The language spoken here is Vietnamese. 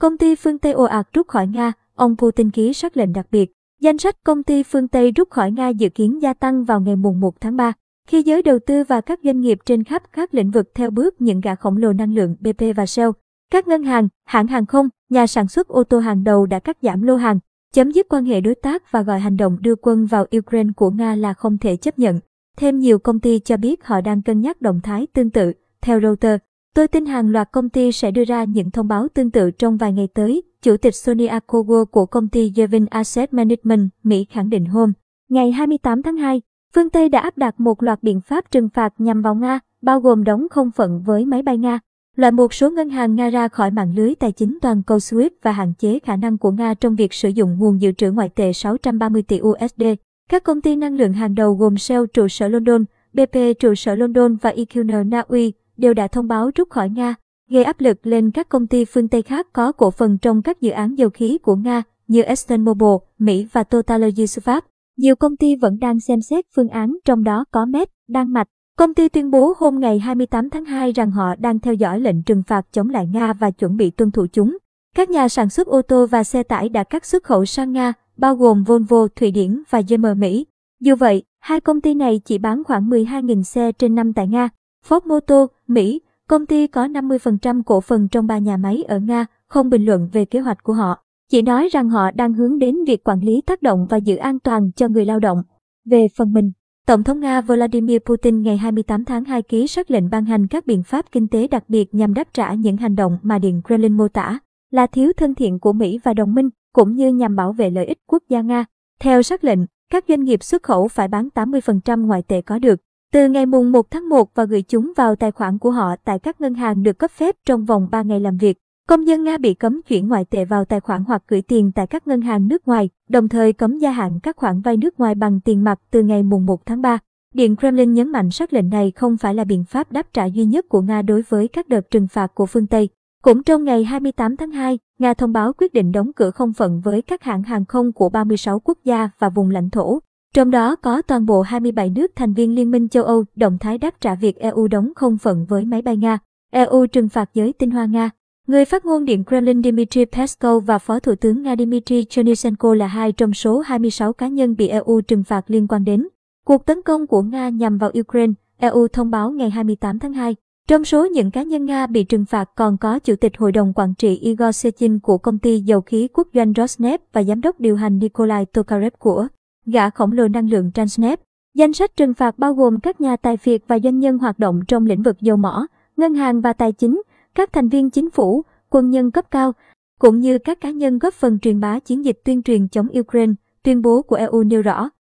Công ty phương Tây ồ ạt rút khỏi Nga, ông Putin ký sắc lệnh đặc biệt. Danh sách công ty phương Tây rút khỏi Nga dự kiến gia tăng vào ngày mùng 1 tháng 3, khi giới đầu tư và các doanh nghiệp trên khắp các lĩnh vực theo bước những gã khổng lồ năng lượng BP và Shell. Các ngân hàng, hãng hàng không, nhà sản xuất ô tô hàng đầu đã cắt giảm lô hàng, chấm dứt quan hệ đối tác và gọi hành động đưa quân vào Ukraine của Nga là không thể chấp nhận. Thêm nhiều công ty cho biết họ đang cân nhắc động thái tương tự. Theo Reuters, tôi tin hàng loạt công ty sẽ đưa ra những thông báo tương tự trong vài ngày tới. Chủ tịch Sonia Akogo của công ty Jevin Asset Management, Mỹ khẳng định hôm ngày 28 tháng 2, phương Tây đã áp đặt một loạt biện pháp trừng phạt nhằm vào Nga, bao gồm đóng không phận với máy bay Nga, loại một số ngân hàng Nga ra khỏi mạng lưới tài chính toàn cầu SWIFT và hạn chế khả năng của Nga trong việc sử dụng nguồn dự trữ ngoại tệ 630 tỷ USD. Các công ty năng lượng hàng đầu gồm Shell trụ sở London, BP trụ sở London và EQN Na Uy đều đã thông báo rút khỏi Nga, gây áp lực lên các công ty phương Tây khác có cổ phần trong các dự án dầu khí của Nga như ExxonMobil, Mỹ và TotalEnergies. Pháp. Nhiều công ty vẫn đang xem xét phương án trong đó có Med, Đan Mạch. Công ty tuyên bố hôm ngày 28 tháng 2 rằng họ đang theo dõi lệnh trừng phạt chống lại Nga và chuẩn bị tuân thủ chúng. Các nhà sản xuất ô tô và xe tải đã cắt xuất khẩu sang Nga, bao gồm Volvo, Thụy Điển và GM Mỹ. Dù vậy, hai công ty này chỉ bán khoảng 12.000 xe trên năm tại Nga. Ford Motor, Mỹ, công ty có 50% cổ phần trong ba nhà máy ở Nga, không bình luận về kế hoạch của họ. Chỉ nói rằng họ đang hướng đến việc quản lý tác động và giữ an toàn cho người lao động. Về phần mình, Tổng thống Nga Vladimir Putin ngày 28 tháng 2 ký sắc lệnh ban hành các biện pháp kinh tế đặc biệt nhằm đáp trả những hành động mà Điện Kremlin mô tả là thiếu thân thiện của Mỹ và đồng minh, cũng như nhằm bảo vệ lợi ích quốc gia Nga. Theo sắc lệnh, các doanh nghiệp xuất khẩu phải bán 80% ngoại tệ có được từ ngày mùng 1 tháng 1 và gửi chúng vào tài khoản của họ tại các ngân hàng được cấp phép trong vòng 3 ngày làm việc. Công dân Nga bị cấm chuyển ngoại tệ vào tài khoản hoặc gửi tiền tại các ngân hàng nước ngoài, đồng thời cấm gia hạn các khoản vay nước ngoài bằng tiền mặt từ ngày mùng 1 tháng 3. Điện Kremlin nhấn mạnh sắc lệnh này không phải là biện pháp đáp trả duy nhất của Nga đối với các đợt trừng phạt của phương Tây. Cũng trong ngày 28 tháng 2, Nga thông báo quyết định đóng cửa không phận với các hãng hàng không của 36 quốc gia và vùng lãnh thổ. Trong đó có toàn bộ 27 nước thành viên Liên minh châu Âu động thái đáp trả việc EU đóng không phận với máy bay Nga. EU trừng phạt giới tinh hoa Nga. Người phát ngôn Điện Kremlin Dmitry Peskov và Phó Thủ tướng Nga Dmitry Chernyshenko là hai trong số 26 cá nhân bị EU trừng phạt liên quan đến cuộc tấn công của Nga nhằm vào Ukraine, EU thông báo ngày 28 tháng 2. Trong số những cá nhân Nga bị trừng phạt còn có Chủ tịch Hội đồng Quản trị Igor Sechin của công ty dầu khí quốc doanh Rosneft và Giám đốc điều hành Nikolai Tokarev của gã khổng lồ năng lượng Transneft. Danh sách trừng phạt bao gồm các nhà tài phiệt và doanh nhân hoạt động trong lĩnh vực dầu mỏ, ngân hàng và tài chính, các thành viên chính phủ, quân nhân cấp cao, cũng như các cá nhân góp phần truyền bá chiến dịch tuyên truyền chống Ukraine, tuyên bố của EU nêu rõ.